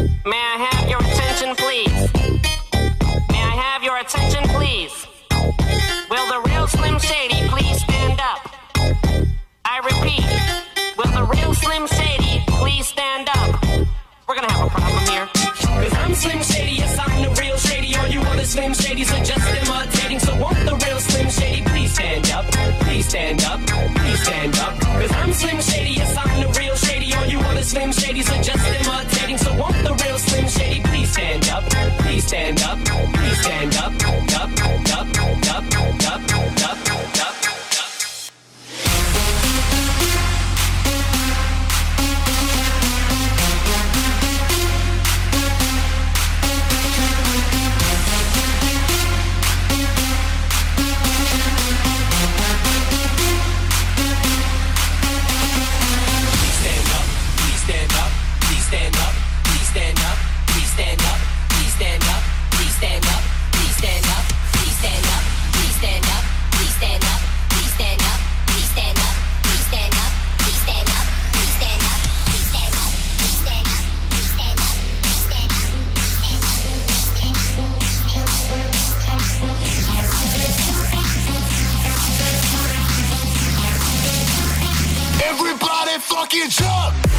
May I have your attention, please? May I have your attention, please? Will the real Slim Shady please stand up? I repeat, will the real Slim Shady please stand up? We're gonna have a problem here. Cause I'm Slim Shady, yes, I'm the real Shady. All you other Slim Shadys are just imitating. So won't the real Slim Shady please stand up? Please stand up, please stand up. Cause I'm Slim Shady, yes, I'm the real Shady. All you other Slim Shadys are just fucking jump.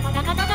と戦った